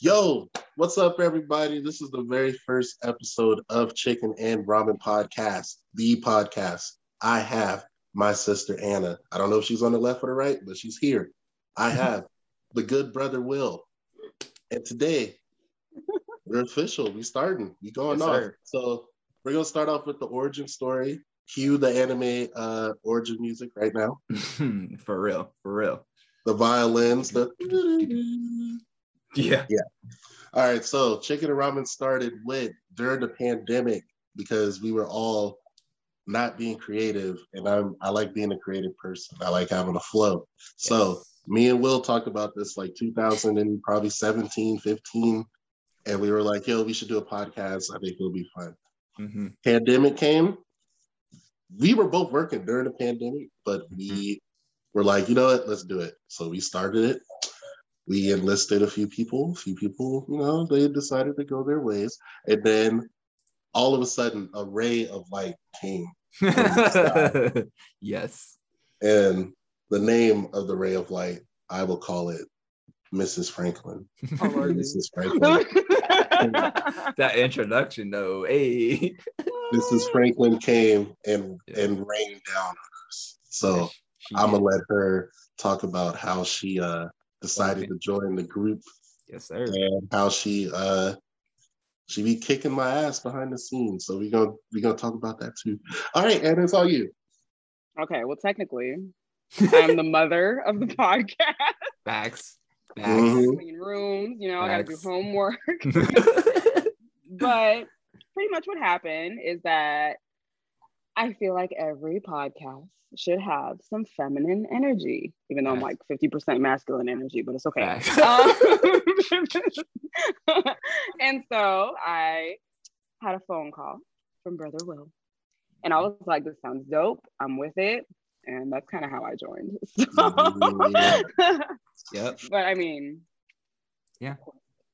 Yo, what's up, everybody? This is the very first episode of Chicken and Ramen Podcast, the podcast. I have my sister Anna. I don't know if she's on the left or the right, but she's here. I have the good brother Will. And today, we're official. We starting. We going Yes, off. sir. So we're gonna start off with the origin story. Cue the anime uh origin music right now. for real, for real. The violins, the Yeah. Yeah. All right, so Chicken and Ramen started with during the pandemic because we were all not being creative, and I'm I like being a creative person. I like having a flow. So me and Will talked about this like 2000 and probably 17, 15, and we were like, "Yo, we should do a podcast. I think it'll be fun." hmm Pandemic came. We were both working during the pandemic, but we were like, you know what, let's do it. So we started it we enlisted a few people. A few people, you know, they decided to go their ways, and then all of a sudden, a ray of light came, yes. and the name of the ray of light, I will call it Mrs. Franklin. Oh, Mrs. Franklin. that introduction though. Hey. Mrs. Franklin came and and rained down on us. So She I'm gonna let her talk about how she uh decided Okay. to join the group Yes, sir. and how she uh she be kicking my ass behind the scenes. So we gonna we gonna talk about that too. All right, and it's all you. okay, well, technically, I'm the mother of the podcast. Facts. Facts. Mhm. Clean rooms, you know, I gotta do homework. but pretty much what happened is that I feel like every podcast should have some feminine energy, even though I'm like 50% masculine energy, but it's okay. Facts. Um, and so I had a phone call from Brother Will. And I was like, this sounds dope. I'm with it. And that's kind of how I joined. So- Yep. but I mean, Yeah.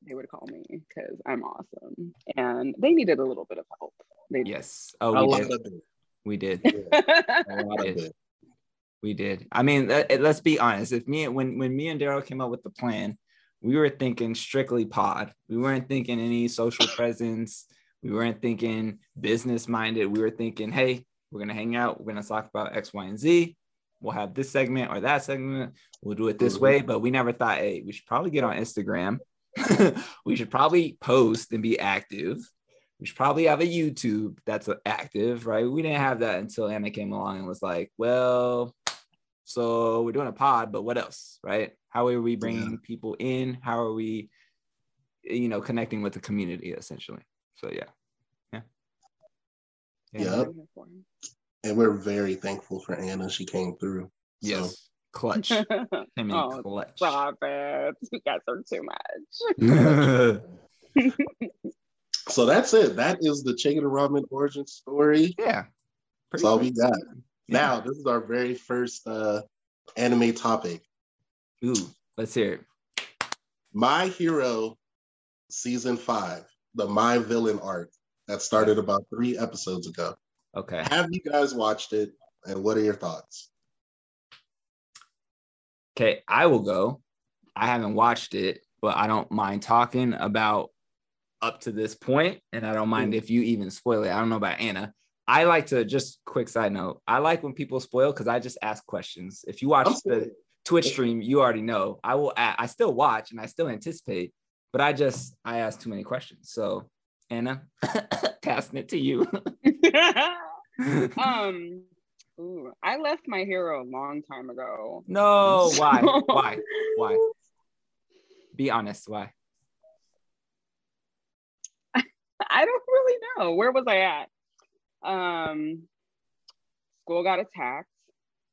They would call me because I'm awesome. And they needed a little bit of help. They. Yes. a Oh, we lot did. We did. Yeah, a lot of did. We did. I mean, let, let's be honest. If me when when me and Daryl came up with the plan, we were thinking strictly pod. We weren't thinking any social presence. We weren't thinking business minded. We were thinking, hey, we're gonna hang out. We're gonna talk about X, Y, and Z. We'll have this segment or that segment. We'll do it this Mhm. way. But we never thought, hey, we should probably get on Instagram. we should probably post and be active. We should probably have a YouTube that's active, right? We didn't have that until Anna came along and was like, well, so we're doing a pod, but what else, right? How are we bringing people in? How are we, you know, connecting with the community essentially? So yeah, yeah, Yeah. I'm here for him. And we're very thankful for Anna. She came through. So, yes, clutch. I mean, Oh, clutch. Stop it. You guys are too much. so that's it. That is the chicken and ramen origin story. yeah, That's all we got. Yeah. Now, this is our very first uh anime topic. Ooh, let's hear it. My Hero season five, the My Villain arc that started about three episodes ago. Okay. Have you guys watched it? And what are your thoughts? Okay, I will go. I haven't watched it, but I don't mind talking about up to this point, and I don't mind if you even spoil it. I don't know about Anna. I like to just quick side note. I like when people spoil because I just ask questions. If you watch I'm the Twitch stream, you already know. I will. I still watch and I still anticipate, but I just I ask too many questions. So Anna, passing it to you. um, ooh, I left my hero a long time ago. no, why? Why? Why? Be honest. Why? I don't really know. Where was I at? Um, school got attacked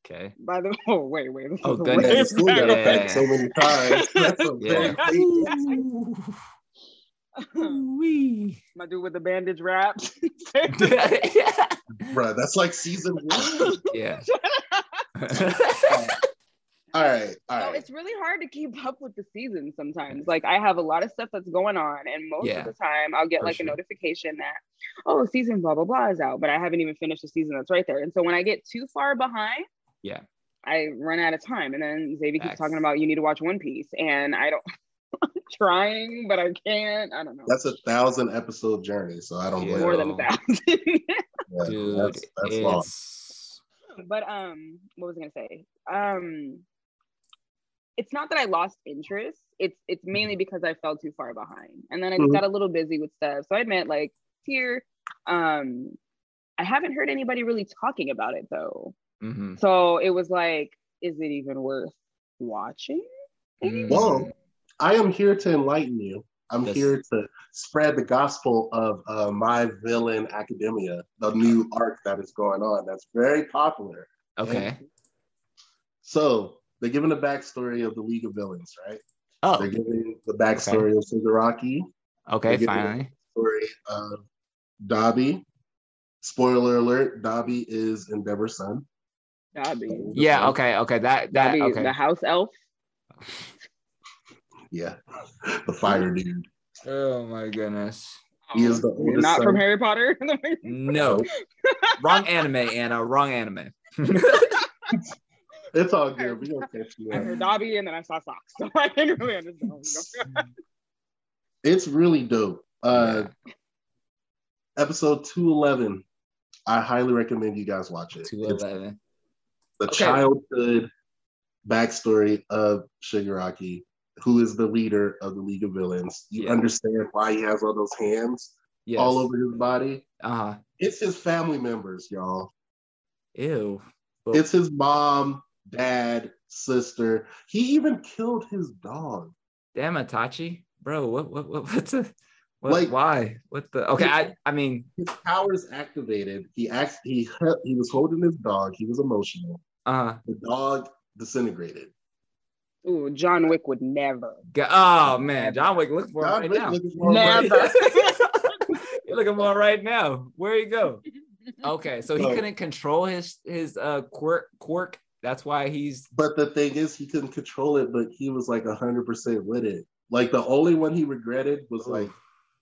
Okay. by the. Oh wait, wait. This Oh, is way goodness. School got attacked so many times. That's a Yeah. very Wee. My dude with the bandage wrapped. yeah. Bruh, that's like season one. Yeah. All right, all So right. it's really hard to keep up with the season sometimes. Like I have a lot of stuff that's going on, and most Yeah, of the time I'll get like sure. a notification that, oh, season blah blah blah is out, but I haven't even finished the season that's right there. And so when I get too far behind, Yeah. I run out of time. And then Xavier keeps talking about you need to watch One Piece, and I don't trying, but I can't. I don't know. That's a thousand episode journey, so I don't Yeah. blame More than a thousand. Yeah, Dude, that's, that's long. but um, what was I gonna say? Um, it's not that I lost interest. It's it's mainly because I fell too far behind, and then I just Mhm. got a little busy with stuff. So I admit, like here, um, I haven't heard anybody really talking about it though. mhm. So it was like, is it even worth watching? Mm. Well, I am here to enlighten you. I'm Yes. here to spread the gospel of uh, My Villain Academia, the new arc that is going on. That's very popular. okay. So they're giving the backstory of the League of Villains, right? Oh, They're giving the backstory of Shigaraki, okay. they're giving- Finally. story of Dabi. Spoiler alert: Dabi is Endeavor's son. Dobby. Yeah. Okay. Okay. That that Dobby, okay. the house elf. Yeah, the fire dude. Oh my goodness. He is the You're oldest not son. from Harry Potter. No. Wrong anime, Anna. Wrong anime. It's all good. We gonna catch you I heard Dobby and then I saw socks, so I didn't really understand. It's really dope. Uh, Yeah. Episode two eleven. I highly recommend you guys watch it. Two It's eleven. the Okay. childhood backstory of Shigaraki, who is the leader of the League of Villains. You Yeah. understand why he has all those hands Yes. all over his body. Uh huh. It's his family members, y'all. Ew. But- It's his mom, dad, sister. He even killed his dog. Damn Itachi, bro. What what what what's a what, Like- why? What the okay, I I mean His powers activated. He act, he he was holding his dog. He was emotional. Uh-huh. The dog disintegrated. Ooh, John Wick would never. go- oh man, John Wick looking for him right Wick now. looking for him Never. right You're looking for him right now. Where you go? Okay, so he So- couldn't control his his uh quirk quirk. That's why he's But the thing is, he couldn't control it, but he was like 100% with it. Like the only one he regretted was like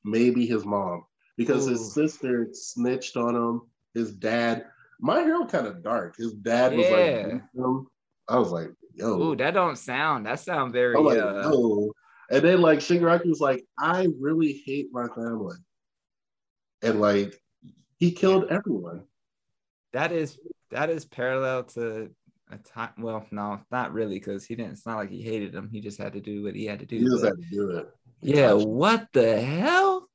maybe his mom because Ooh. his sister snitched on him. His dad, my hero kind of dark. His dad was Yeah. like, him. I was like, yo, Ooh, that don't sound. That sound very. I'm like, uh, no. And then like Shigaraki was like, I really hate my family. And like he killed everyone. that is that is parallel to a time. Well, no, not really, because he didn't. It's not like he hated him. He just had to do what he had to do. He just had to do it. yeah. What the hell?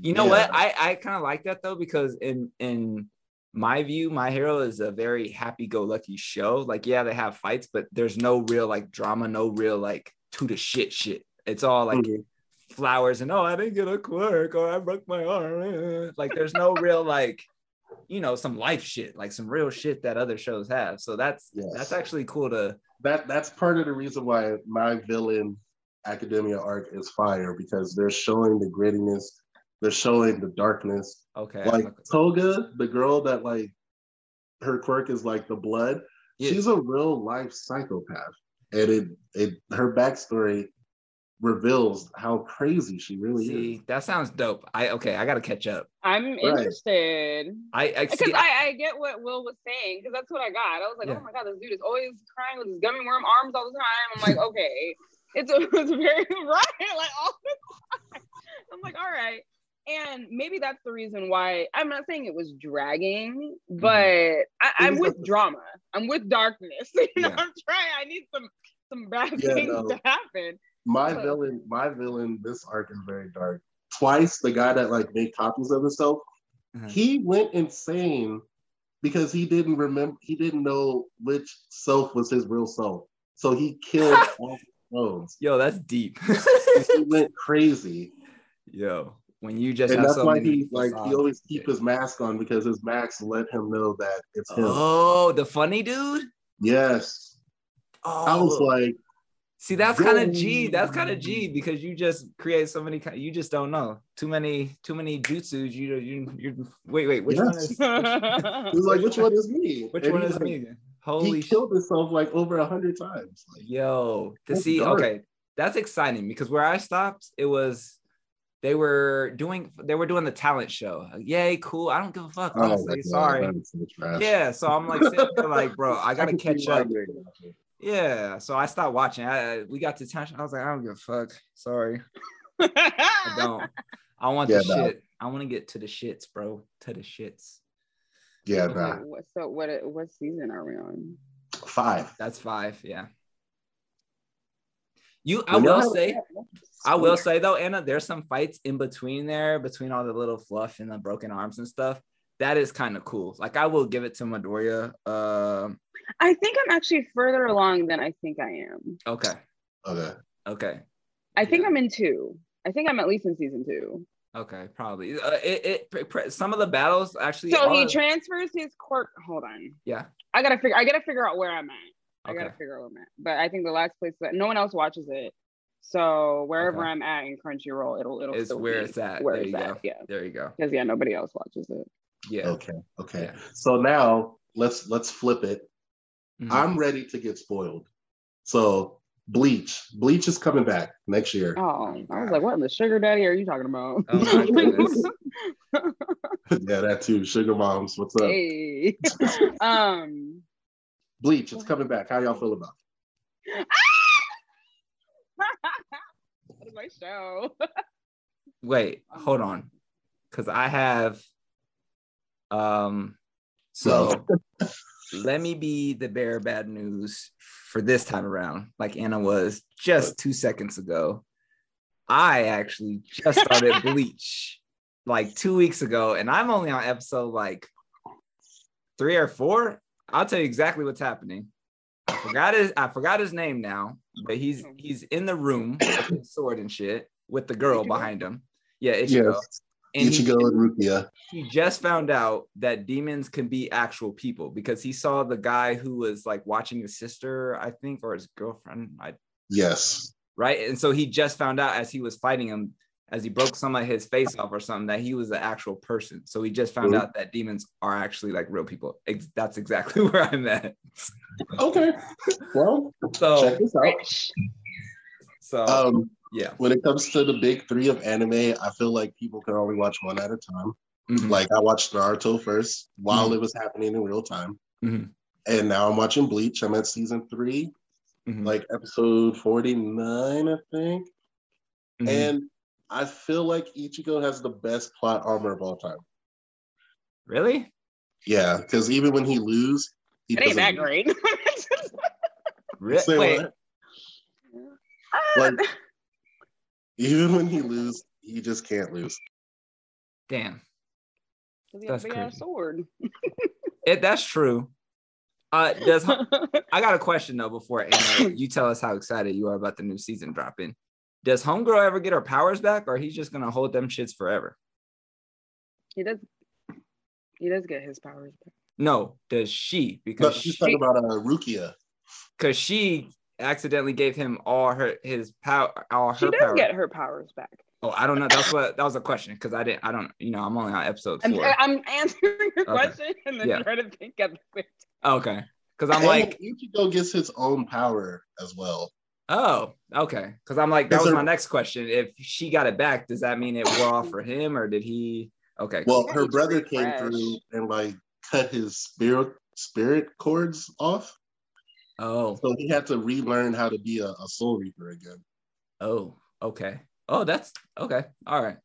You know Yeah. what? I I kind of like that though because in in my view, My Hero is a very happy-go-lucky show. Like, yeah, they have fights, but there's no real like drama, no real like to the shit shit. It's all like Mhm. flowers and oh, I didn't get a quirk or I broke my arm. Like, there's no real like, you know, some life shit, like some real shit that other shows have. So that's Yes. that's actually cool to. that that's part of the reason why my villain academia arc is fire because they're showing the grittiness, they're showing the darkness. Okay. Like okay. Toga, the girl that like her quirk is like the blood. Yeah. She's a real life psychopath, and it it her backstory reveals how crazy she really is. See, that sounds dope. I okay, I gotta catch up. I'm interested I I because see. I, I get what Will was saying because that's what I got. I was like, Yeah. oh my god, this dude is always crying with his gummy worm arms all the time. I'm like, okay, it's a, it's very right, like all the time. I'm like, all right. And maybe that's the reason why I'm not saying it was dragging, mm-hmm. but I, I'm with like- drama. I'm with darkness. You know, Yeah. I'm trying. I need some some bad Yeah, things no. to happen. My But- villain, my villain, this arc is very dark. Twice, the guy that like made copies of himself, Mhm. he went insane because he didn't remember, he didn't know which self was his real self. So he killed all his clones. Yo, that's deep. he went crazy, Yo, when you just and have that's why he like he always keep his mask on because his mask let him know that it's him. Oh, the funny dude. Yes, Oh, I was like, see, that's kind of G. That's kind of G because you just create so many. You just don't know too many, too many jutsus. You, you, you. Wait, wait. Which one is? was like, which one is me? Which And one is like- me? Holy He killed himself like over a hundred times. Like, Yo, to see, dark. okay, that's exciting because where I stopped, it was they were doing they were doing the talent show. Yay, cool. I don't give a fuck. oh Honestly, God, sorry. so. Yeah, so I'm like sitting there like, bro, I gotta see catch up. you're into it. Yeah, so I stopped watching. I we got to tension. I was like, I don't give a fuck. Sorry, I don't. I want Yeah, the no. shit. I want to get to the shits, bro. To the shits. Yeah, Okay, nah. what- So what what season are we on? Five. That's five. Yeah. You, I You will how- say, I will say though, Anna, there's some fights in between there, between all the little fluff and the broken arms and stuff. That is kind of cool. Like I will give it to Midoriya. Um, I think I'm actually further along than I think I am. okay, Okay. okay, I think Yeah. I'm in two. I think I'm at least in season two. okay, probably. Uh, it, it pr- pr- some of the battles actually. So he of- transfers his quirk. Hold on. yeah. I gotta figure. I gotta figure out where I'm at. I Okay. gotta figure out where I'm at. But I think the last place that no one else watches it. So wherever Okay. I'm at in Crunchyroll, it'll it'll Is still where be it's at. Where There it's you at. go. Yeah. There you go. Because yeah, nobody else watches it. Yeah. Okay. Okay. Yeah. So now let's let's flip it. Mhm. I'm ready to get spoiled. So Bleach. Bleach is coming back next year. Oh, I was like, what in the sugar daddy are you talking about? Oh yeah, that too. Sugar moms. What's up? hey. um Bleach, it's coming back. How y'all feel about what is my show? Wait, hold on. Cause I have um so let me be the bearer of bad news for this time around, like Anna was just two seconds ago. I actually just started Bleach like two weeks ago, and I'm only on episode like three or four. I'll tell you exactly what's happening. I forgot his I forgot his name now, but he's he's in the room with his sword and shit with the girl behind him. Yeah, it? Ichigo. Yes. And he- Ichigo and Rukia. he just found out that demons can be actual people because he saw the guy who was like watching his sister, I think, or his girlfriend, I, Yes. right? And so he just found out as he was fighting him, as he broke some of his face off or something, that he was the actual person. So he just found out that demons are actually like real people. Ex- that's exactly where I'm at. Okay. Well, check So, this out. So Um, yeah, when it comes to the big three of anime, I feel like people can only watch one at a time. Mhm. Like I watched Naruto first while Mhm. it was happening in real time. Mhm. And now I'm watching Bleach. I'm at season three, Mhm. like episode 49, I think. Mhm. And I feel like Ichigo has the best plot armor of all time. really? Yeah, because even when he lose, he It ain't that great. Re- Wait, what? Like, even when he lose, he just can't lose. damn. Because he has That's a crazy. sword. It that's true. Uh, does I got a question though before Anna, you tell us how excited you are about the new season dropping. Does Homegirl ever get her powers back, or he's just gonna hold them shits forever? he does. He does get his powers back. No, does she? But Because she's she, talking about uh, Rukia. because she accidentally gave him all her his power, all her She does power. get her powers back. Oh, I don't know. That's what that was a question because I didn't. I don't. You know, I'm only on episode I'm, four. I'm answering your Okay. question and then Yeah. trying to think of it. okay, because I'm And like, Ichigo gets his own power as well. oh, okay. Because I'm like, that was there- my next question. If she got it back, does that mean it wore off for him, or did he? Okay. Well, her brother came fresh. through and like cut his spirit spirit cords off, Oh, so he had to relearn how to be a, a soul reaper again. oh, okay. Oh, that's okay. All right.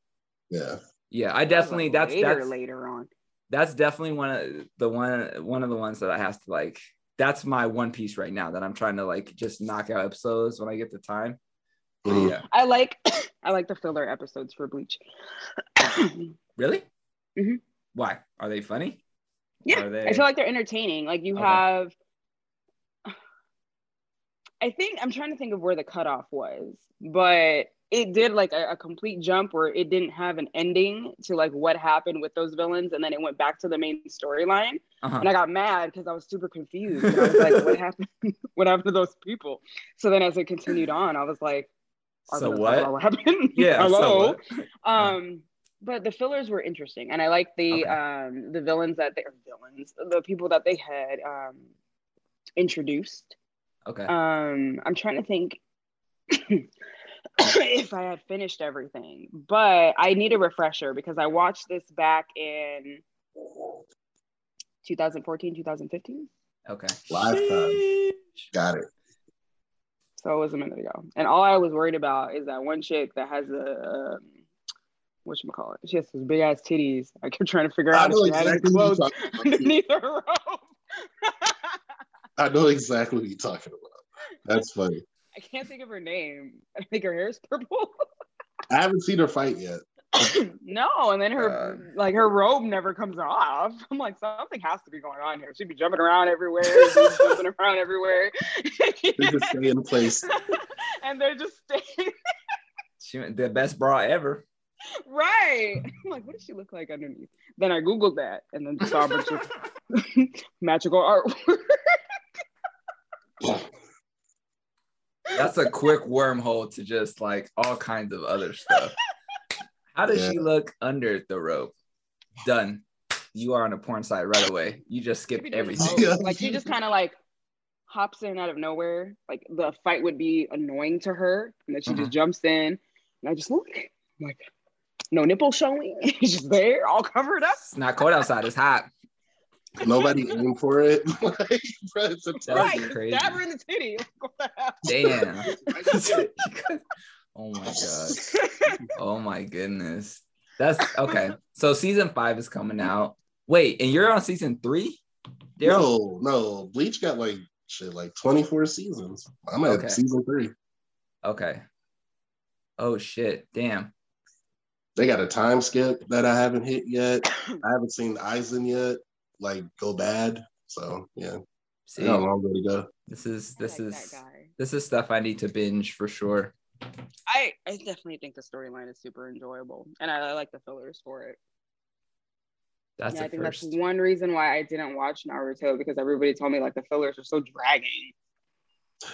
Yeah. Yeah, I definitely Like that's later, that's later on. that's definitely one of the one one of the ones that I have to like. That's my one piece right now that I'm trying to like just knock out episodes when I get the time. But Mhm. yeah, I like I like the filler episodes for Bleach. really? Mhm. Why are they funny? yeah, Are they- I feel like they're entertaining. Like you Okay. have. I think I'm trying to think of where the cutoff was, but it did like a, a complete jump where it didn't have an ending to like what happened with those villains, and then it went back to the main storyline. Uh-huh. and I got mad because I was super confused. And I was like, "What happened? what happened to those people?" So then, as it continued on, I was like, So what? Happened? Yeah. so hello." what? um, but the fillers were interesting, and I like the Okay. um the villains that they are villains, the people that they had um introduced. Okay. Um, I'm trying to think if I had finished everything, but I need a refresher because I watched this back in 2014, 2015. Okay. Lifetime. Sheesh. Got it. So it was a minute ago. And all I was worried about is that one chick that has a um, what you call it? She has those big ass titties. I kept trying to figure I out if she had any exactly what you're clothes underneath her robe. I know exactly what you're talking about. That's funny. I can't think of her name. I think her hair is purple. I haven't seen her fight yet. no, and then her uh, like her robe never comes off. I'm like, something has to be going on here. She'd be jumping around everywhere, jumping around everywhere. They just stay in place. and they're just staying She went the best bra ever. right. I'm like, what does she look like underneath? Then I googled that and then saw a bunch of magical artwork. That's a quick wormhole to just like all kinds of other stuff. How does she look under the rope? Done. You are on a porn site right away. You just She'd skipped be doing everything. both. Like she just kind of like hops in out of nowhere. Like the fight would be annoying to her, and then she Uh-huh. just jumps in, and I just look I'm like, no nipple showing. She's just there, all covered up. It's not cold outside. It's hot. Nobody aimed for it. like, bro, it's a That's right, target. crazy. stab her in the titty. Like, what the hell? Damn. oh my god. Oh my goodness. That's okay. So season five is coming out. Wait, and you're on season three? Daryl? No, no. Bleach got like shit, like 24 seasons. I'm at Okay. season three. Okay. Oh shit. Damn. They got a time skip that I haven't hit yet. I haven't seen Aizen yet, like go bad. So yeah, See, I got a long way to go. this is this like is this is stuff I need to binge for sure. I, I definitely think the storyline is super enjoyable, and I, I like the fillers for it. That's yeah, I think first. that's one reason why I didn't watch Naruto because everybody told me like the fillers are so dragging.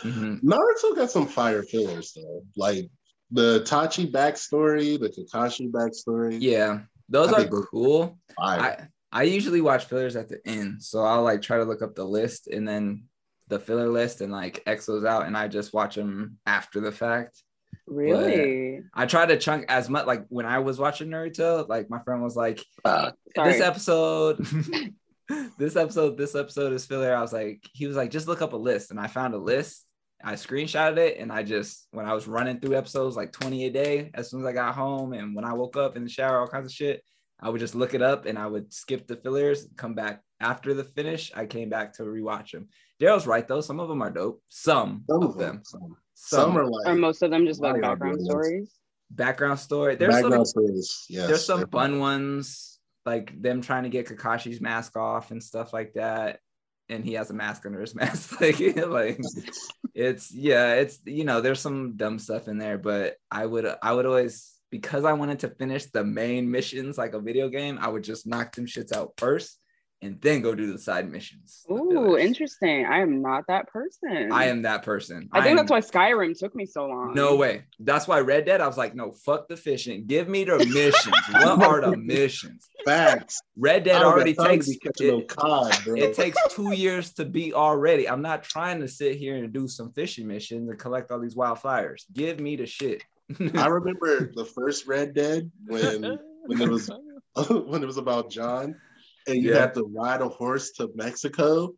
Mhm. Naruto got some fire fillers though, like the Itachi backstory, the Kakashi backstory. Yeah, those I are cool. fire. I I usually watch fillers at the end, so I'll like try to look up the list and then the filler list and like X those out, and I just watch them after the fact. Really? I try to chunk as much like when I was watching Naruto, like my friend was like, Uh, this episode, this episode, this episode is filler. I was like, he was like, just look up a list, and I found a list. I screenshotted it, and I just when I was running through episodes like 20 a day, as soon as I got home, and when I woke up in the shower, all kinds of shit, I would just look it up, and I would skip the fillers, come back after the finish. I came back to rewatch them. Daryl's right though; some of them are dope. Some, some of them, some, some, some are Or like most of them just like background stories? background story. There's some stories. Yes, there's some they're- fun ones like them trying to get Kakashi's mask off and stuff like that. And he has a mask under his mask. like, like it's yeah, it's you know, there's some dumb stuff in there, but I would I would always because I wanted to finish the main missions like a video game, I would just knock them shits out first and then go do the side missions. the Ooh, interesting. I am not that person. I am that person. I think am- that's why Skyrim took me so long. no way. That's why Red Dead, I was like, no, fuck the fishing. Give me the missions. what are the missions? facts. Red Dead I already takes be catching no it, cod, it takes two years to beat already. I'm not trying to sit here and do some fishing missions and collect all these wildflowers. Give me the shit. I remember the first Red Dead when when it was when it was about John, and you Yeah. had to ride a horse to Mexico.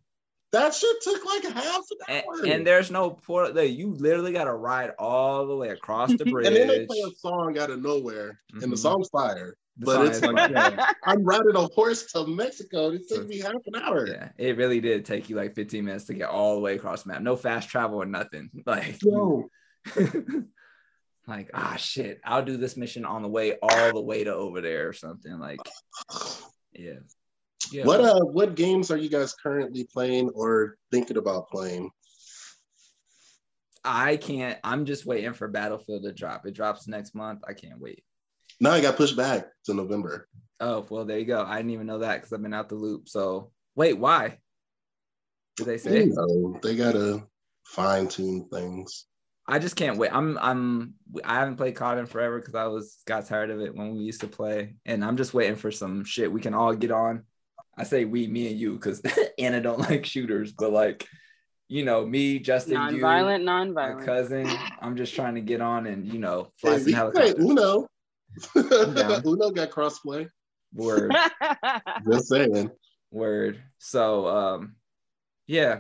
That shit took like half an hour. and there's no port there. You literally got to ride all the way across the bridge. And then they play a song out of nowhere, and the Mhm. song's fire. The but song it's like, yeah, I'm riding a horse to Mexico. It took me half an hour. Yeah, it really did take you like 15 minutes to get all the way across the map. No fast travel or nothing. Like, Yo, like ah shit, I'll do this mission on the way all the way to over there or something. Like, yeah, yeah. what uh, what games are you guys currently playing or thinking about playing? I can't. I'm just waiting for Battlefield to drop. It drops next month. I can't wait. No, I got pushed back to November. Oh well, there you go. I didn't even know that because I've been out the loop. So wait, why? Did they say? You know, they gotta fine tune things. I just can't wait. I'm I'm I haven't played COD in forever because I was got tired of it when we used to play, and I'm just waiting for some shit we can all get on. I say we, me, and you, because Anna don't like shooters, but like, you know, me, Justin, you, non-violent, my non-violent. cousin. I'm just trying to get on and you know fly Hey, some we can play helicopters. Uno. Uno got crossplay. Word, Just saying. word. So um, yeah,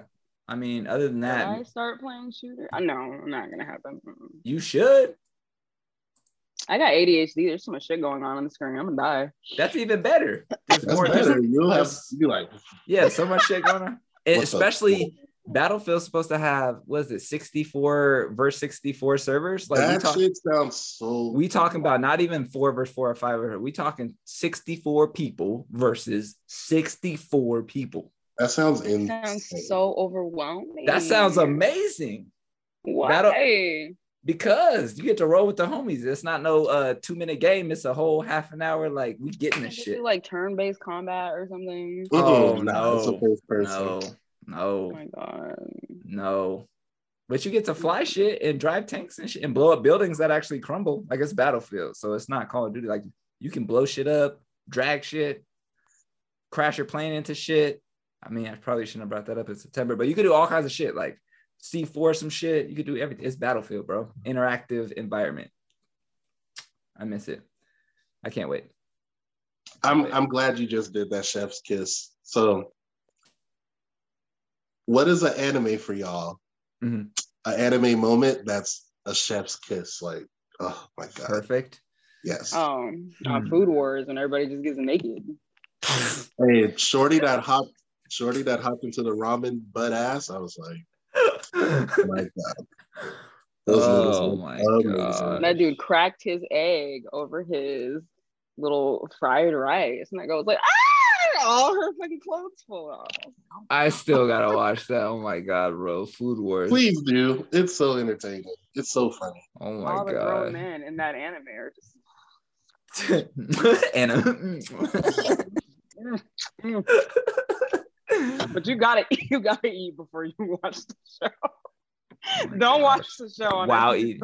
I mean, other than Did that, I start playing shooter? Uh, no, not gonna happen. Mm-mm. you should. I got ADHD. There's so much shit going on on the screen. I'm gonna die. That's even better. There's That's more. better. You'll have there's- you be like Yeah, so much shit going on. And What's up? especially Battlefield's supposed to have was it 64 verse 64 servers? Like we that talk, shit sounds so. we talking about not even four versus four or five. or- We talking 64 people versus 64 people. That sounds insane. Sounds so overwhelming. That sounds amazing. Why? That'll- Because you get to roll with the homies. It's not no uh two minute game. It's a whole half an hour. Like we getting Can't this shit. do, like turn-based combat or something. Oh, it's a no. first person. No, Oh no, my god. no. But you get to fly shit and drive tanks and shit and blow up buildings that actually crumble. Like it's Battlefield, so it's not Call of Duty. Like you can blow shit up, drag shit, crash your plane into shit. I mean, I probably shouldn't have brought that up in September, but you could do all kinds of shit like C4 some shit. You could do everything. It's Battlefield, bro. Interactive environment. I miss it. I can't wait. I'm I'm glad you just did that chef's kiss. So, what is an anime for y'all? Mhm. An anime moment that's a chef's kiss. Like, oh my god, Perfect. yes. Um, on Hmm. Food Wars, and everybody just gets naked. Hey, shorty that hopped, shorty that hopped into the ramen butt ass. I was like, oh my god. Those Oh my. God. That dude cracked his egg over his little fried rice, and that girl was like, ah! All her fucking clothes full off. I still gotta watch that. Oh my god, bro. Food Wars. Please do. It's so entertaining. It's so funny. Oh my All the grown god. men in that anime are just. Anna. But you gotta, you gotta eat before you watch the show. Don't watch the show on Wow, empty eat.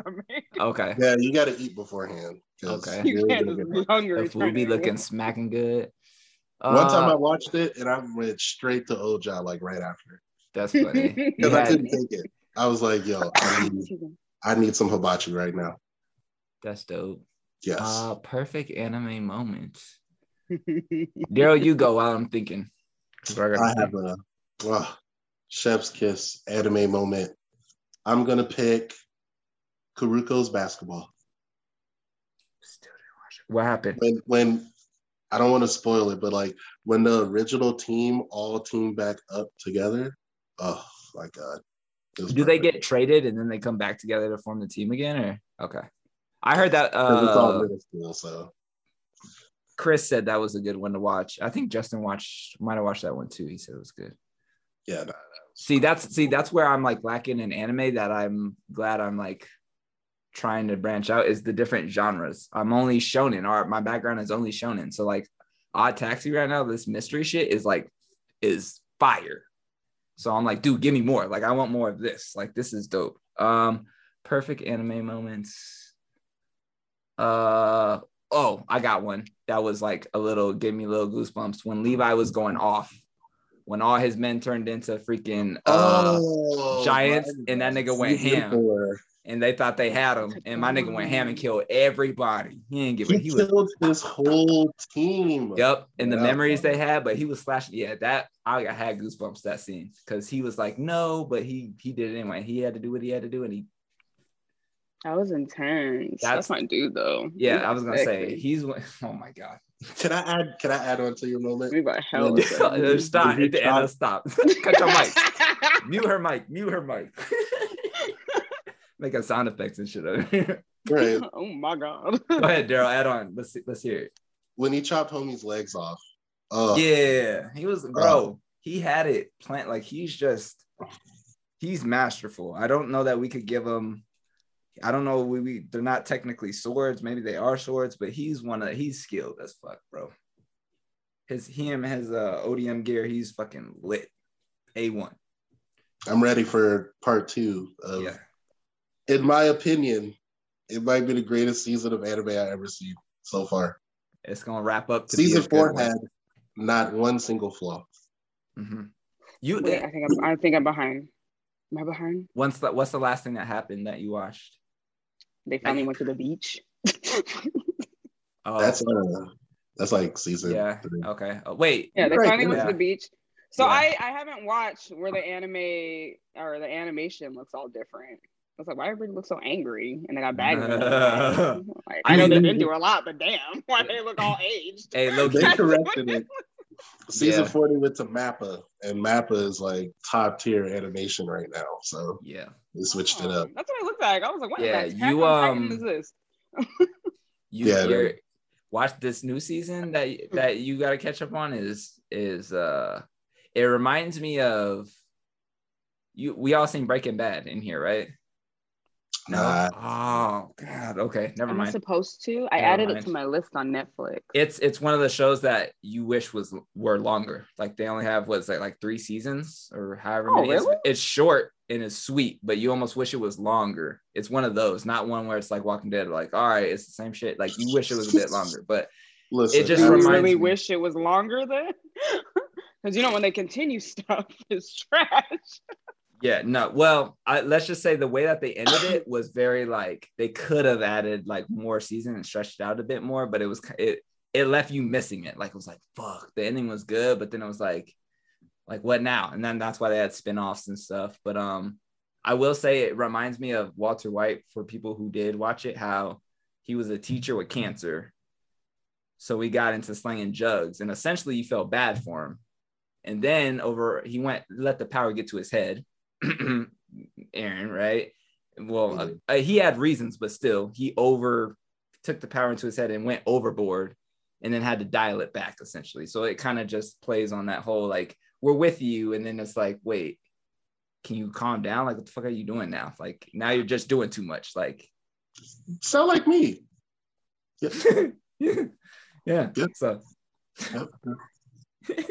okay. Yeah, you got to eat beforehand. Okay. You you're can't just be hungry. The food trying be looking smacking good. One time I Uh, watched it and I went straight to Oja like right after that's funny. You because I had- couldn't take it. I was like, yo, I need, I need some hibachi right now. that's dope. Yes. Uh perfect anime moment. Daryl, you go while I'm thinking. I I think. have a oh, chef's kiss anime moment. I'm gonna pick Kuroko's basketball. Still didn't watch it. What happened? When when I don't want to spoil it, but like when the original team all team back up together. Oh my god. Do they get traded and then they come back together to form the team again? Or okay. I heard that 'Cause it's all uh middle school, so Chris said that was a good one to watch. I think Justin watched might have watched that one too. He said it was good. yeah. nah, See, that's see, that's where I'm like lacking in anime that I'm glad I'm like trying to branch out is the different genres. I'm only shonen, or my background is only shonen. So like Odd Taxi right now, this mystery shit is like is fire. So I'm like, dude, give me more. Like I want more of this. Like this is dope. Um, perfect anime moments. Uh oh, I got one that was like a little give me little goosebumps when Levi was going off when all his men turned into freaking uh Oh, giants, and that nigga went ham. and they thought they had him and my nigga went ham and killed everybody he didn't give a He he was killed his whole team. yep and the Yeah. memories they had but he was slashing yeah that i I had goosebumps that scene because he was like no but he he did it anyway he had to do what he had to do and he That was intense. That's- That's, my dude, though. yeah He i was gonna got say he's oh my god Can I add? Can I add on to your moment? We got hell. When- sexy. stop Did you at the end of stop cut your mic mute her mic mute her mic making sound effects and shit over here. Right. oh my god. go ahead daryl add on let's see, let's hear it When he chopped homie's legs off. Oh, Yeah, he was bro. He had it plant like he's just he's masterful. I don't know that we could give him. I don't know. We, we they're not technically swords. Maybe they are swords, but he's one of he's skilled as fuck, bro. His him his uh ODM gear. He's fucking lit. A one. I'm ready for part two. Of, Yeah. In my opinion, it might be the greatest season of anime I ever seen so far. It's gonna wrap up. To Season a good four one. had not one single flaw. Mhm. You Wait, I think I'm, I think I'm behind. Am I behind? Once the what's the last thing that happened that you watched? They finally went to the beach. Oh, That's uh, that's like season yeah. three. Okay. Oh, wait. yeah, they Right, finally went yeah. to the beach. So Yeah. I I haven't watched where the anime or the animation looks all different. I was like, why everybody look so angry? And they got bags. under their eyes. like, I know they've been through a lot, but damn, why they look all aged? Hey, low They key, corrected it. Season Yeah. 40 went to Mappa, and Mappa is like top tier animation right now. So yeah. they switched it Oh, up. That's what it looked like. I was like, what Yeah, the you, um, is this? You Yeah, you're, they- watch this new season that that you got to catch up on is is uh it reminds me of you we all seen Breaking Bad in here, right? Nah. Oh God. Okay. Never Am I mind. supposed to? I Never added mind. it to my list on Netflix. It's it's one of the shows that you wish was were longer. Like they only have what's like like three seasons or however Oh, many. It's, really? it's short and it's sweet, but you almost wish it was longer. It's one of those, not one where it's like Walking Dead. Like all right, it's the same shit. Like you wish it was a bit longer, but Listen, It just Do I reminds really me. wish it was longer then? Because you know when they continue stuff, it's trash. Yeah, no. Well, I, let's just say the way that they ended it was very like they could have added like more season and stretched it out a bit more, but it was it it left you missing it. Like it was like fuck, the ending was good, but then it was like like what now? And then that's why they had spin-offs and stuff. But um I will say it reminds me of Walter White for people who did watch it, how he was a teacher with cancer. So we got into slinging jugs, and essentially you felt bad for him. And then over he went let the power get to his head Aaron, right? Well, uh, uh, he had reasons, but still, he over took the power into his head and went overboard, and then had to dial it back essentially. So it kind of just plays on that whole like we're with you, and then it's like, wait, can you calm down? Like, what the fuck are you doing now? Like now you're just doing too much. Like, sound like me. Yep. yeah, yeah. Yep. So. Yep.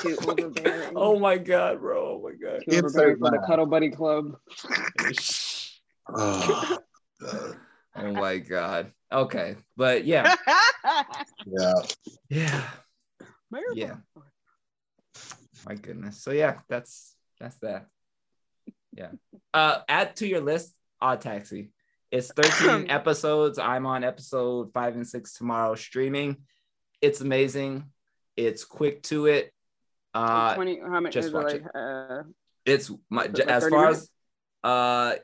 Too overbearing. oh my god, bro! Oh my god. Too overbearing for the Cuddle Buddy Club. Oh, Oh my god. Okay, but yeah, yeah. yeah. Yeah. My goodness. So yeah, that's that's that. Yeah. Uh add to your list Odd Taxi. It's 13 episodes. I'm on episode 5 and 6 tomorrow streaming. It's amazing. It's quick to it. Uh 20, how many just is it watch like, uh, it's my Is it like as far minutes? as uh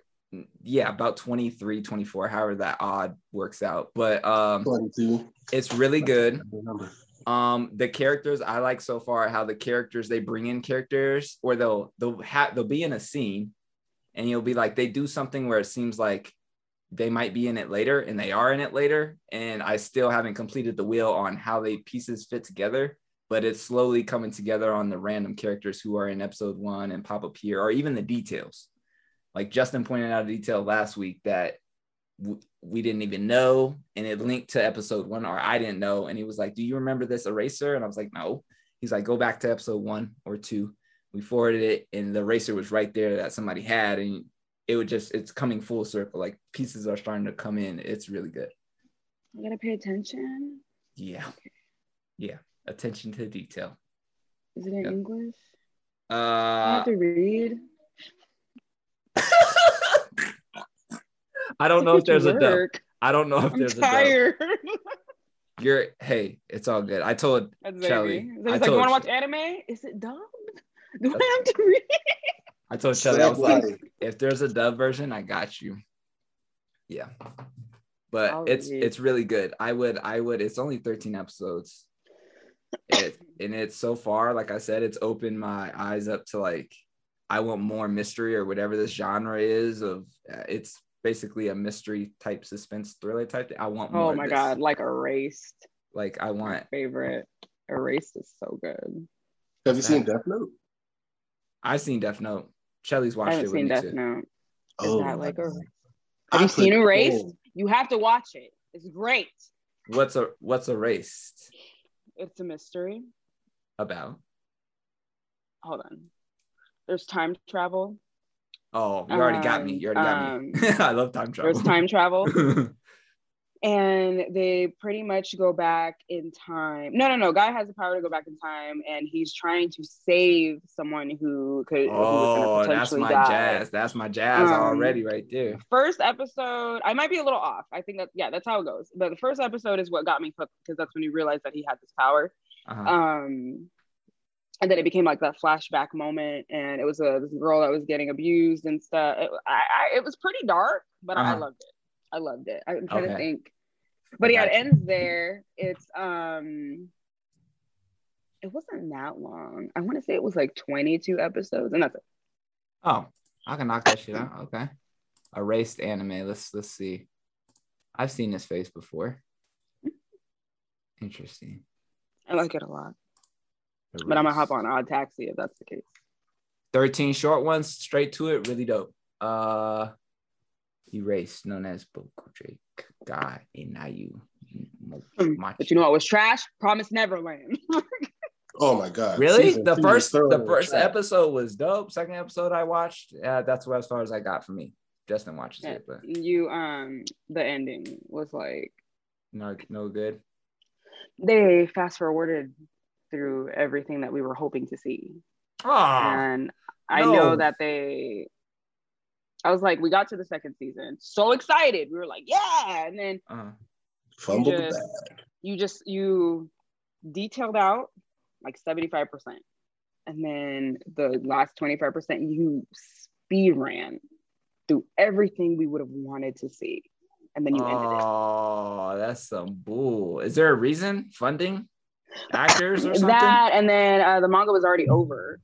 yeah, about 23, 24, however that odd works out. But um 22. it's really good. Um the characters i like so far how the characters they bring in characters or they'll they'll have they'll be in a scene and you'll be like they do something where it seems like they might be in it later and they are in it later and i still haven't completed the wheel on how they pieces fit together but it's slowly coming together on the random characters who are in episode one and pop up here or even the details. Like justin pointed out a detail last week that w- we didn't even know and it linked to episode one or i didn't know and he was like do you remember this eraser? And i was like no. He's like go back to episode one or two. We forwarded it and the eraser was right there that somebody had and it would just it's coming full circle like pieces are starting to come in. It's really good. I gotta pay attention. yeah. Yeah attention to detail Is it in Yep. English? I uh have to read. i don't know if there's a dub i don't know if I'm there's a dub you're hey it's all good i told That's Shelly, I he's like, you want to watch anime? Is it dubbed? Do I have to read? i told Shelly, i was Like, like if there's a dub version, I got you. Yeah. But I'll it's read. it's really good. I would I would it's only 13 episodes. It, and it's so far like I said it's opened my eyes up to like I want more mystery or whatever this genre is of uh, it's basically a mystery type suspense thriller type thing. I want more Oh my this. god, like Erased. Like I My want favorite. Erased is so good. Have you seen Death Note? I've seen Death Note. Shelly's I watched haven't it with seen me Death too. Note. Is Oh, that like a Have I you seen Erased? You have to watch it. It's great. What's a what's erased It's a mystery. about? Hold on. There's time travel. Oh, you already got me. Um, You already got me. um, I love time travel. There's time travel. and they pretty much go back in time. No, no, no. Guy has the power to go back in time, and he's trying to save someone who could. who was oh, gonna that's my die. jazz. That's my jazz Um, already right there. First episode, I might be a little off. I think that yeah, that's how it goes. But the first episode is what got me hooked because that's when you realize that he had this power. Uh-huh. Um, and then it became like that flashback moment, and it was a this girl that was getting abused and stuff. It, I, I, it was pretty dark, but I Uh-huh. loved it. I loved it. I'm trying to think, but yeah, it ends there. It's um, it wasn't that long. I want to say it was like 22 episodes, and that's it. Oh, I can knock that shit out. Okay. Erased anime. Let's let's see. I've seen this face before. Interesting. I like it a lot, but I'm gonna hop on Odd Taxi if that's the case. 13 short ones, straight to it, really dope. Uh Erased, known as Boku dake, God, Inayu. But you know what was trash? Promise Neverland. Oh my god! Really? Season The two first the first trash. episode was dope. Second episode I watched, uh, that's where as far as I got for me. Justin watches Yeah, it, but you um the ending was like no no good. they fast forwarded through everything that we were hoping to see. Oh, and I no. know that they I was like, we got to the second season, so excited. We were like, yeah, and then uh, Fumbled the just- bag. you just you detailed out like 75%. And then the last 25% you speed ran through everything we would have wanted to see. And then you ended it. oh, that's some bull. Is there a reason? Funding? Actors or something? That and then uh, the manga was already over.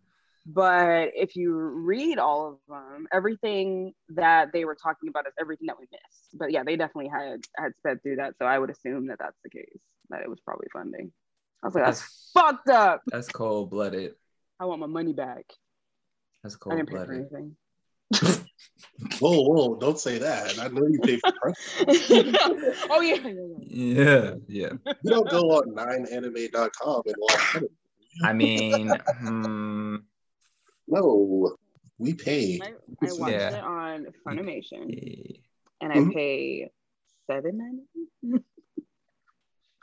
But if you read all of them, everything that they were talking about is everything that we missed. But yeah, they definitely had had sped through that, so I would assume that that's the case. That it was probably funding. I was like, that's That's fucked up. that's cold blooded. I want my money back. That's I cold didn't pay for blooded. anything. Whoa, whoa! Don't say that. I know you pay for press. oh yeah, yeah, yeah. Yeah, yeah. You don't go on 9anime.com and watch it. I mean, hmm, No, we pay. I, I watched Yeah. it on Funimation, and I Mhm. pay seven ninety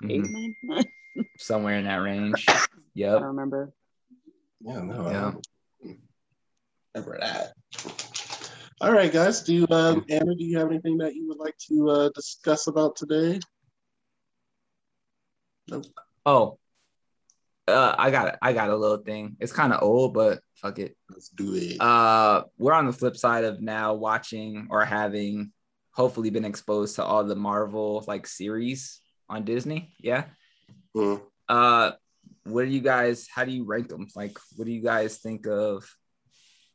eight mhm, ninety nine. somewhere in that range. I Yep. don't remember. Yeah, no, Yeah. I remember that. All right, guys. Do you, um, Anna? Do you have anything that you would like to uh, discuss about today? Nope. Oh, uh, I got I got a little thing. It's kind of old, but fuck it. Let's do it. Uh, we're on the flip side of now watching or having hopefully been exposed to all the Marvel like series on Disney. Yeah. Hmm. Uh, what do you guys? How do you rank them? Like, what do you guys think of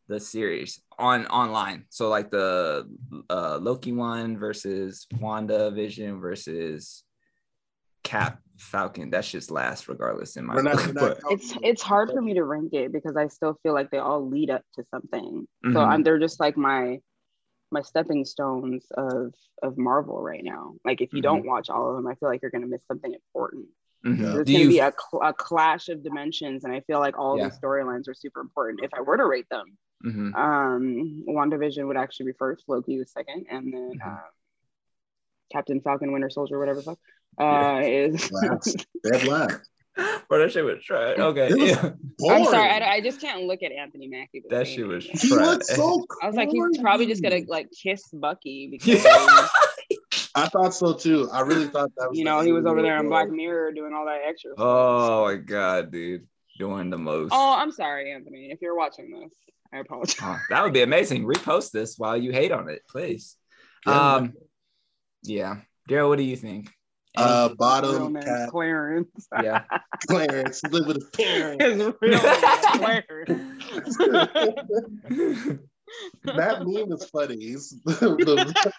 the series on online? So like the uh, Loki one versus Wanda Vision versus Cap Falcon. That shit's last regardless in my We're not- book. we're not It's it's hard for me to rank it because I still feel like they all lead up to something. So Mhm. I'm they're just like my my stepping stones of of Marvel right now. Like if you Mhm. don't watch all of them, I feel like you're gonna miss something important. Mhm. There's Do gonna you be a, cl- a clash of dimensions, and I feel like all Yeah. these storylines are super important. If I were to rate them, Mhm. um, WandaVision would actually be first, Loki was second, and then um, Captain Falcon, Winter Soldier, whatever the fuck, uh, is. Last. Dead last. Bro, that shit was trash. Okay. Was Yeah. I'm sorry, I, I just can't look at Anthony Mackie. That same shit was anymore. He trash. looked so. I was like, he's probably just gonna like kiss Bucky because Yeah. I thought so too. I really thought that was. you know he was over there on. Black Mirror doing all that extra. stuff. Oh my god, dude. Doing the most. Oh, I'm sorry, Anthony. If you're watching this, I apologize. Oh, that would be amazing. Repost this while you hate on it, please. Yeah. Um, yeah. Daryl, what do you think? Uh, bottom name's cat Clarence. yeah. Clarence live with his parents. His real Clarence. that meme is funny. He's the,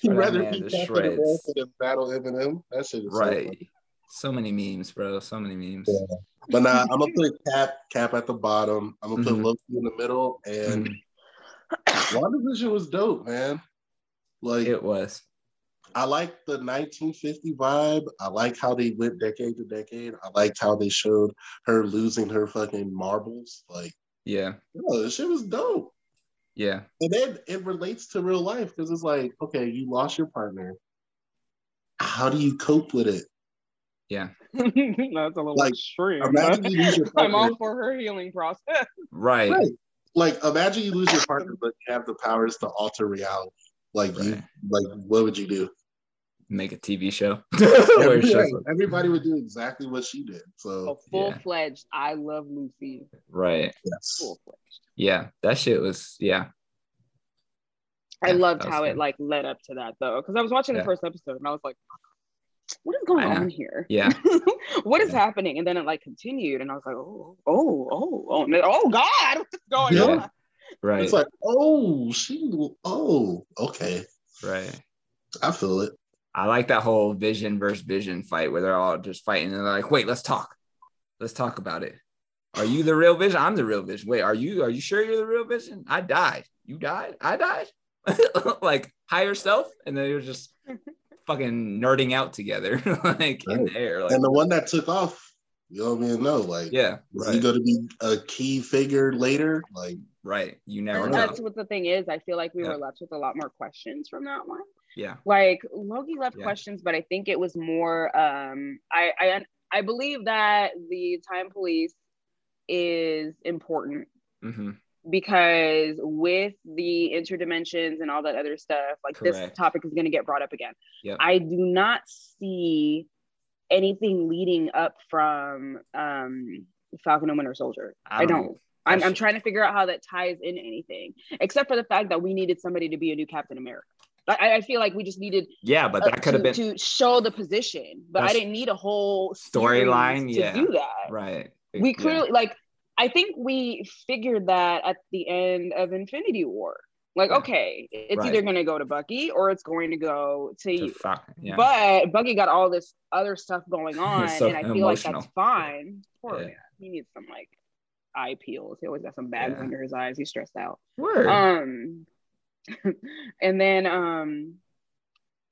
he'd rather man be is Captain shreds. America than battle Eminem. That shit is so funny. right. So many memes, bro. So many memes. Yeah. But nah, I'm gonna put Cap Cap at the bottom. I'm gonna Mhm. put Loki in the middle, and Mhm. WandaVision was dope, man. Like It was. I like the 1950 vibe. I like how they went decade to decade. I liked how they showed her losing her fucking marbles. Like, Yeah. yo, this shit was dope. Yeah. And then it relates to real life because it's like, okay, you lost your partner. How do you cope with it? Yeah. That's a little Like, extreme. Imagine you lose your partner. I'm all for her healing process. Right. Right. Like, imagine you lose your partner, but you have the powers to alter reality. Like, you, like, what would you do? Make a TV show. Where Everybody, everybody would do exactly what she did. So A full fledged. I love Lucy. right. yes. Full fledged. Yeah. That shit was yeah. I Yeah, loved that was how it like led up to that though, because I was watching Yeah. the first episode and I was like, "What is going on here? Yeah. what is Yeah. happening?" And then it like continued, and I was like, "Oh, oh, oh, oh, oh God, what's going Yeah. on?" Right. It's like, oh, she, oh, okay. right. I feel it. I like that whole vision versus vision fight where they're all just fighting and they're like, wait, let's talk. Let's talk about it. Are you the real vision? I'm the real vision. Wait, are you are you sure you're the real vision? I died. You died? I died. like higher self. And then you're just fucking nerding out together, like in the air. Like, And the one that took off, you don't even know. Like, yeah, is right. he going to be a key figure later? Like, right. You never And know. that's what the thing is. I feel like we Yeah. were left with a lot more questions from that one. Yeah. Like Loki left Yeah. questions, but I think it was more. Um, I I I believe that the time police is important hmm because with the interdimensions and all that other stuff, like this topic is going to get brought up again. Yep. I do not see anything leading up from um, Falcon and Winter Soldier. I don't. I'm, I'm trying to figure out how that ties in anything, except for the fact that we needed somebody to be a new Captain America. I, I feel like we just needed Yeah, but that could have to, been to show the position, but I didn't need a whole Storyline, series yeah. to do that right. we Yeah. clearly like i think we figured that at the end of infinity war like Yeah. okay it's Right. either going to go to bucky or it's going to go to, To you yeah. but bucky got all this other stuff going on So and i feel like that's fine poor Yeah. man he needs some like eye peels he always got some bags under his eyes he's stressed out Word. um and then um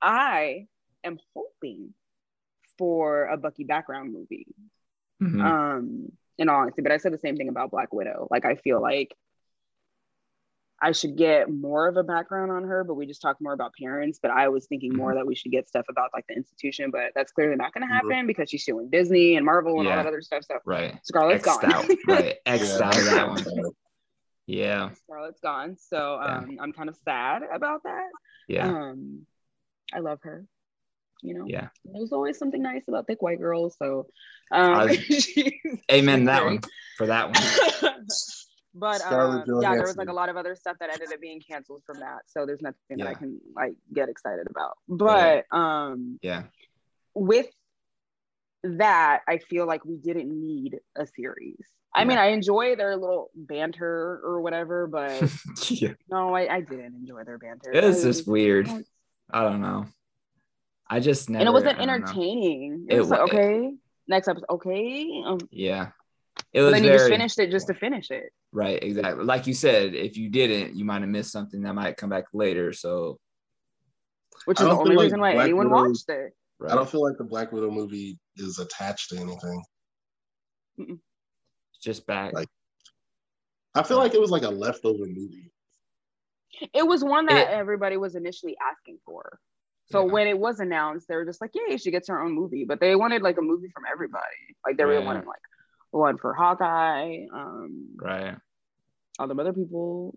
i am hoping for a bucky background movie Mhm. um in all honesty but i said the same thing about black widow like i feel like i should get more of a background on her but we just talked more about parents but i was thinking more that we should get stuff about like the institution but that's clearly not going to Mhm. happen because she's suing disney and marvel and Yeah. all that other stuff so right. scarlett's X'd gone out. Right. X'd out of that one. Yeah. scarlett's gone so Yeah. um i'm kind of sad about that Yeah. um i love her you know Yeah. there's always something nice about thick white girls so um was- Amen. That one for that one. But um, yeah, there was like a lot of other stuff that ended up being canceled from that. So there's nothing that I can like get excited about. But um, Yeah. with that, I feel like we didn't need a series. I mean, I enjoy their little banter or whatever, but yeah. no, I, I didn't enjoy their banter. It was just weird. I don't know. I just never. and it wasn't I don't know. entertaining. It, It was like, okay, next episode, okay. Um, Yeah. It but was then you just finished it just to finish it. right. Exactly. Like you said, if you didn't, you might have missed something that might come back later. So. Which is the only feel like reason why Black anyone Widow- watched it. Right. I don't feel like the Black Widow movie is attached to anything. just back. Like- I feel like it was like a leftover movie. It was one that It- everybody was initially asking for. So Yeah. when it was announced, they were just like, "Yay, she gets her own movie!" But they wanted like a movie from everybody. Like they really Right. wanted like one for Hawkeye, um, right. all them other people.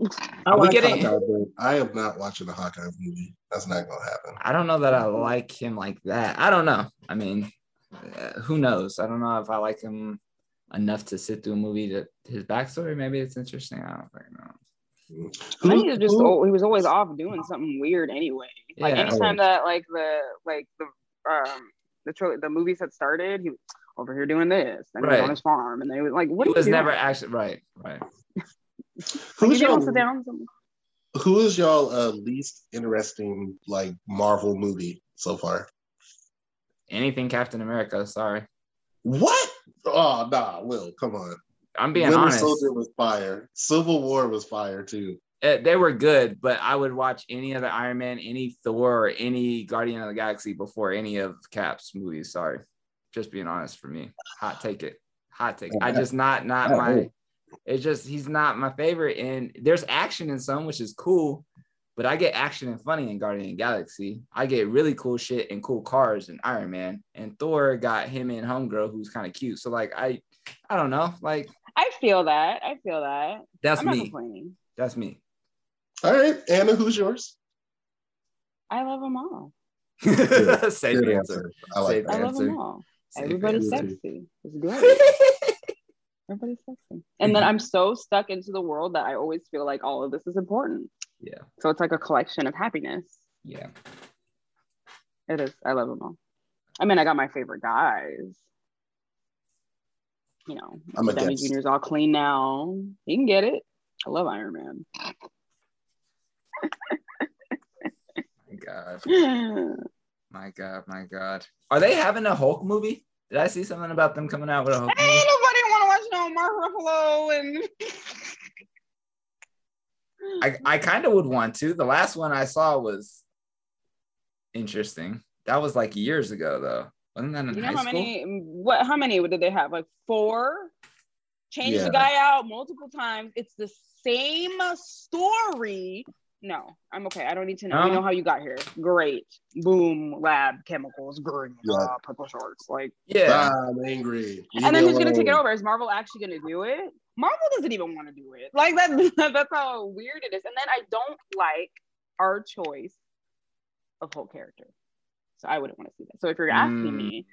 I Are we like getting- Hawkeye, I am not watching the Hawkeye movie. That's not gonna happen. I don't know that I like him like that. I don't know. I mean, uh, who knows? I don't know if I like him enough to sit through a movie that his backstory. Maybe it's interesting. I don't fucking know. I think he was just who- oh, he was always off doing something weird anyway. Like Yeah. anytime that like the like the um the tro- the movies had started, he was over here doing this and he was Right. on his farm, and they was like, "What?" He are you was never doing? actually right. Right. Who's you don't y'all, sit down. who is y'all uh, least interesting like Marvel movie so far? Anything Captain America. Sorry. What? Oh nah, Will, come on. I'm being Winter honest. Soldier was fire. Civil War was fire too. Uh, they were good, but I would watch any other Iron Man, any Thor, or any Guardian of the Galaxy before any of Cap's movies. Sorry, just being honest for me. Hot take it. Hot take. I just not not my. It's just he's not my favorite, and there's action in some, which is cool. But I get action and funny in Guardian of the Galaxy. I get really cool shit and cool cars in Iron Man. And Thor got him and Homegirl, who's kind of cute. So like I, I don't know. Like I feel that. I feel that. that's I'm me. That's me. All right, Anna, who's yours? I love them all. Safe Good answer. answer. I like Safe I love them all. Safe Everybody's sexy. It's great. Everybody's sexy. And then mhm. I'm so stuck into the world that I always feel like all of this is important. Yeah. So it's like a collection of happiness. Yeah. It is. I love them all. I mean, I got my favorite guys. You know, I'm Sammy against. Jr.'s all clean now. He can get it. I love Iron Man. My God. My God. My God. Are they having a Hulk movie? Did I see something about them coming out with a Hulk Ain't movie? nobody want to watch no Mark Ruffalo and. I, I kind of would want to. The last one I saw was interesting. That was like years ago, though. Wasn't that in You know high how school? many? What? How many did they have? Like four. Change Yeah. the guy out multiple times. It's the same story. No, I'm okay. I don't need to know. We No? know how you got here. Great. Boom. Lab chemicals. Green. Yeah. Uh, purple shorts. Like, Yeah. Ah, I'm angry. Leave and then who's gonna take it over? Is Marvel actually gonna do it? Marvel doesn't even want to do it. Like that. That's how weird it is. And then I don't like our choice of whole character. So I wouldn't want to see that. So if you're asking Mm. me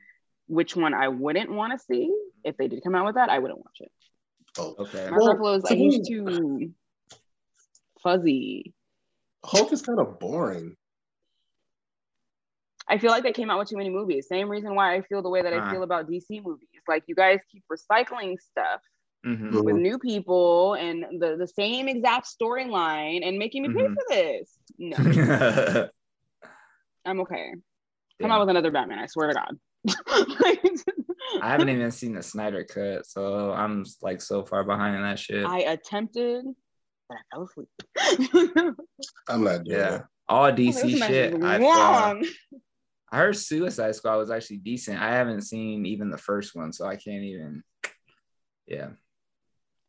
which one I wouldn't want to see, if they did come out with that, I wouldn't watch it. Oh, Okay. Mark Well, Ruffalo is like he's too fuzzy. Hulk is kind of boring. I feel like they came out with too many movies. Same reason why I feel the way that I feel about DC movies. Like you guys keep recycling stuff Mhm. with new people and the, the same exact storyline and making me pay Mhm. for this. No. I'm okay. Come out with another Batman, I swear to God. I haven't even seen the Snyder cut, so I'm like so far behind in that shit. I attempted, but I fell asleep. I'm not doing yeah. it. All DC match shit. is I, long. I heard Suicide Squad was actually decent. I haven't seen even the first one, so I can't even. Yeah.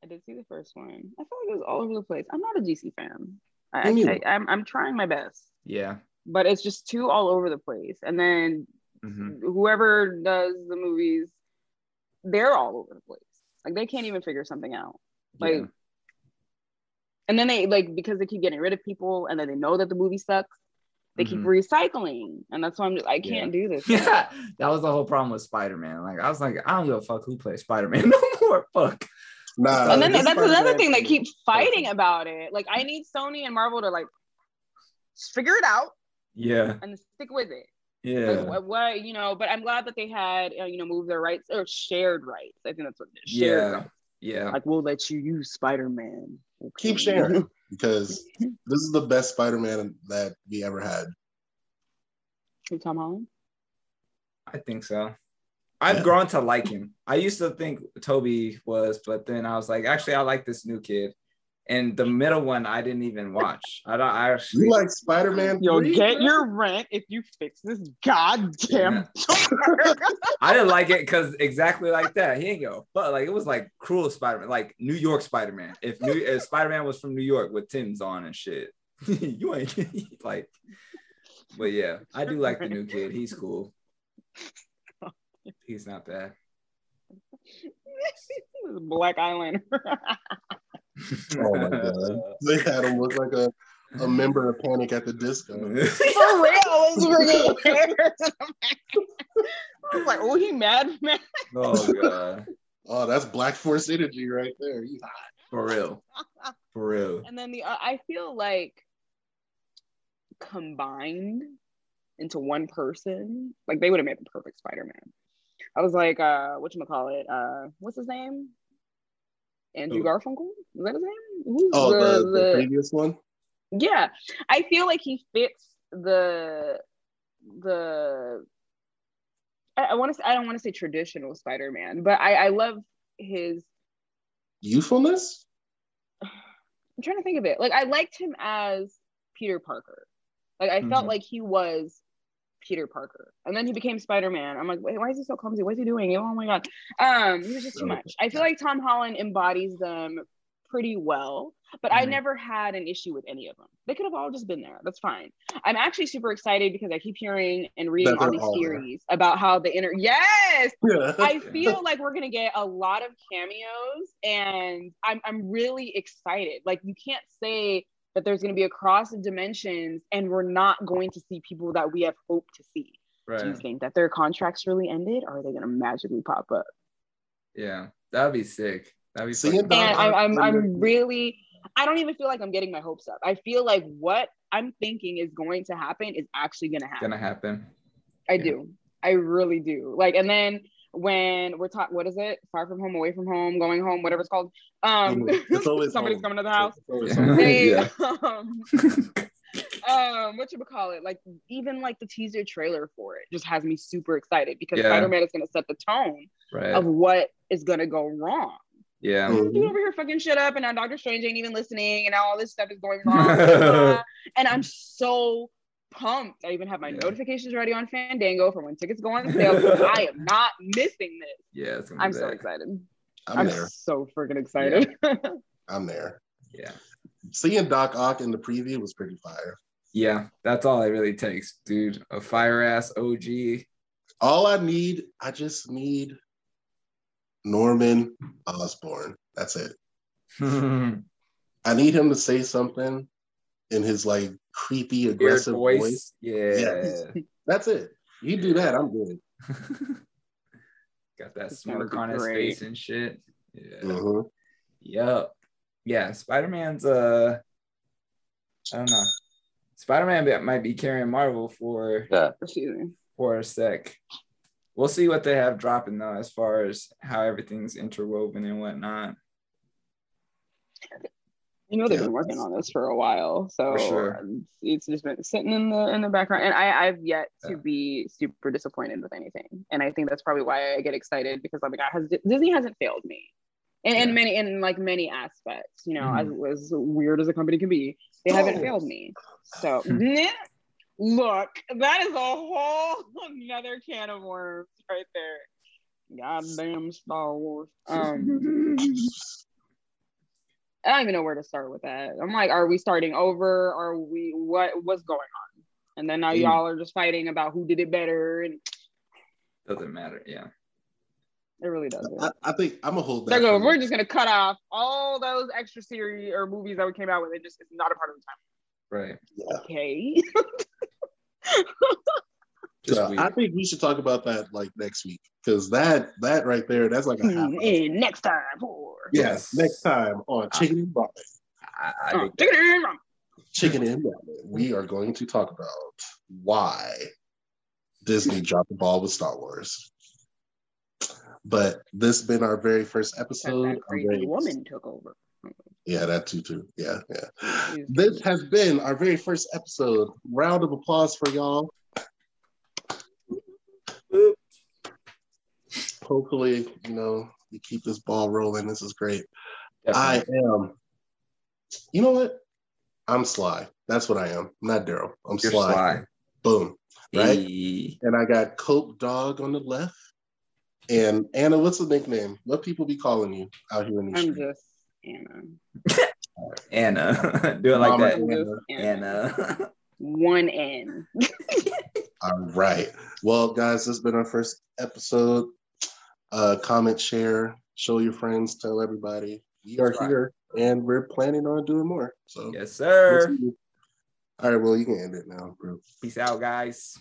I did see the first one. I felt like it was all over the place. I'm not a DC fan. I, I, I'm, I'm trying my best, Yeah. but it's just too all over the place. And then hmm whoever does the movies, they're all over the place. Like they can't even figure something out. Like, yeah. And then they like because they keep getting rid of people, and then they know that the movie sucks. They keep Mhm. recycling, and that's why I'm just I can't do this. Yeah, that was the whole problem with Spider Man. Like, I was like, I don't give a fuck who plays Spider Man no more. Fuck. Nah, and then that's another Spider-Man thing they keep fighting perfect. about it. Like I need Sony and Marvel to like figure it out Yeah, and stick with it. yeah, Like what, what you know, but I'm glad that they had uh, you know move their rights or shared rights. I think that's what it is. Shared yeah, rights. yeah. Like we'll let you use Spider Man. Keep sharing because this is the best Spider-Man that we ever had. Tom Holland. I think so. I've Yeah. grown to like him. I used to think Tobey was, but then I was like, actually, I like this new kid. And the middle one, I didn't even watch. I don't. I actually. You like Spider-Man? You'll 3, get your rent if you fix this goddamn door. I didn't like it because exactly like that. He ain't go, but like it was like cruel Spider Man, like New York Spider Man. If New if Spider Man was from New York with Tim's on and shit, you ain't like. But yeah, I do like the new kid. He's cool. He's not bad. Black eyeliner. Oh my god! They had him look like a, a member of Panic at the Disco. For real, it's freaking hairs. I was like, oh, he mad, man. oh god, Oh, that's Black Force energy right there. You hot. for real, for real. And then the uh, I feel like combined into one person, like they would have made the perfect Spider-Man. I was like, uh, what you call it? Uh, what's his name? Andrew Who? Garfunkel? Is that his name? Who's Oh, the, the, the- previous one. yeah, I feel like he fits the the. I, I want to. say I don't want to say traditional Spider-Man, but I I love his. Youthfulness. I'm trying to think of it. Like I liked him as Peter Parker. Like I felt Mhm. like he was Peter Parker, and then he became Spider Man. I'm like, wait, why is he so clumsy? What is he doing? Oh my god, um, he was just too much. I feel like Tom Holland embodies them pretty well, but I Mhm. never had an issue with any of them. They could have all just been there. That's fine. I'm actually super excited because I keep hearing and reading all these all there. theories about how the inner yes Yeah. I feel like we're gonna get a lot of cameos, and I'm I'm really excited. Like you can't say that there's going to be a cross of dimensions and we're not going to see people that we have hoped to see. Right. Do you think that their contracts really ended or are they going to magically pop up? Yeah, that'd be sick. That'd be sick And I'm, I'm, I'm really, I don't even feel like I'm getting my hopes up. I feel like what I'm thinking is going to happen is actually going to happen. gonna happen. I Yeah. do. I really do. Like, and then when we're talking, what is it? Far from home, away from home, going home, whatever it's called. Um. It's always somebody's home. coming to the house. It's always Yeah. They, Yeah. um, um, what you would call it? Like, even like the teaser trailer for it just has me super excited because Yeah. Spider Man is going to set the tone Right. of what is going to go wrong. yeah. Mhm. Dude over here fucking shit up, and now Doctor Strange ain't even listening, and now all this stuff is going wrong. and I'm so pumped. I even have my Yeah. notifications ready on Fandango for when tickets go on sale. I am not missing this. Yeah. It's gonna I'm so bad. excited. I'm I'm, there. so freaking excited. I'm there. Yeah. Seeing Doc Ock in the preview was pretty fire. Yeah. That's all it really takes, dude. A fire ass OG. All I need, I just need Norman Osborn. That's it. I need him to say something in his like creepy, aggressive voice. voice. Yeah. Yes. That's it. You do that, I'm good. Got that It's gonna smirk on his great. face and shit. Yeah. Mhm. Yep. Yeah, Spider Man's uh I don't know. Spider Man might be carrying Marvel for Excuse me. for a sec. We'll see what they have dropping though, as far as how everything's interwoven and whatnot. You know they've Yeah. been working on this for a while, so sure. it's just been sitting in the in the background. And I I've yet to Yeah. be super disappointed with anything, and I think that's probably why I get excited because I'm like, has Disney hasn't failed me, in, in Yeah. many in like many aspects. You know, Mhm. as as weird as a company can be, they haven't Oh. failed me. So Hmm. look, that is a whole another can of worms right there. Goddamn Star Wars. Um. I don't even know where to start with that. I'm like, are we starting over? Are we what what's going on? And then now Mm. y'all are just fighting about who did it better, and Doesn't matter. Yeah. it really doesn't. I, I think I'm gonna hold that. They're going, for we're just gonna cut off all those extra series or movies that we came out with. It just it's not a part of the time. Right. Yeah. Okay. Just So. I think we should talk about that like next week because that that right there, that's like a half. hour. and next time for Yes, next time on Chicken and Ramen. I, I uh, chicken and rum. Chicken and Ramen. We are going to talk about why Disney dropped the ball with Star Wars. But this has been our very first episode. that crazy very- woman took over. Yeah, that too, too. Yeah, yeah. This has been our very first episode. Round of applause for y'all. Hopefully, you know, we keep this ball rolling. This is great. I am. You know what? I'm Sly. That's what I am. I'm not Daryl. I'm You're Sly. sly. Boom. Right? Hey. And I got Cope Dog on the left. And Anna, what's the nickname? What people be calling you out here in these I'm streets? just Anna. Anna. Do it like Mama that. I'm Anna. Anna. One N. All right. Well, guys, this has been our first episode. Uh, comment, share, show your friends, tell everybody. We are right. here and we're planning on doing more. So, yes, sir. all right. Well, you can end it now, bro. Peace out, guys.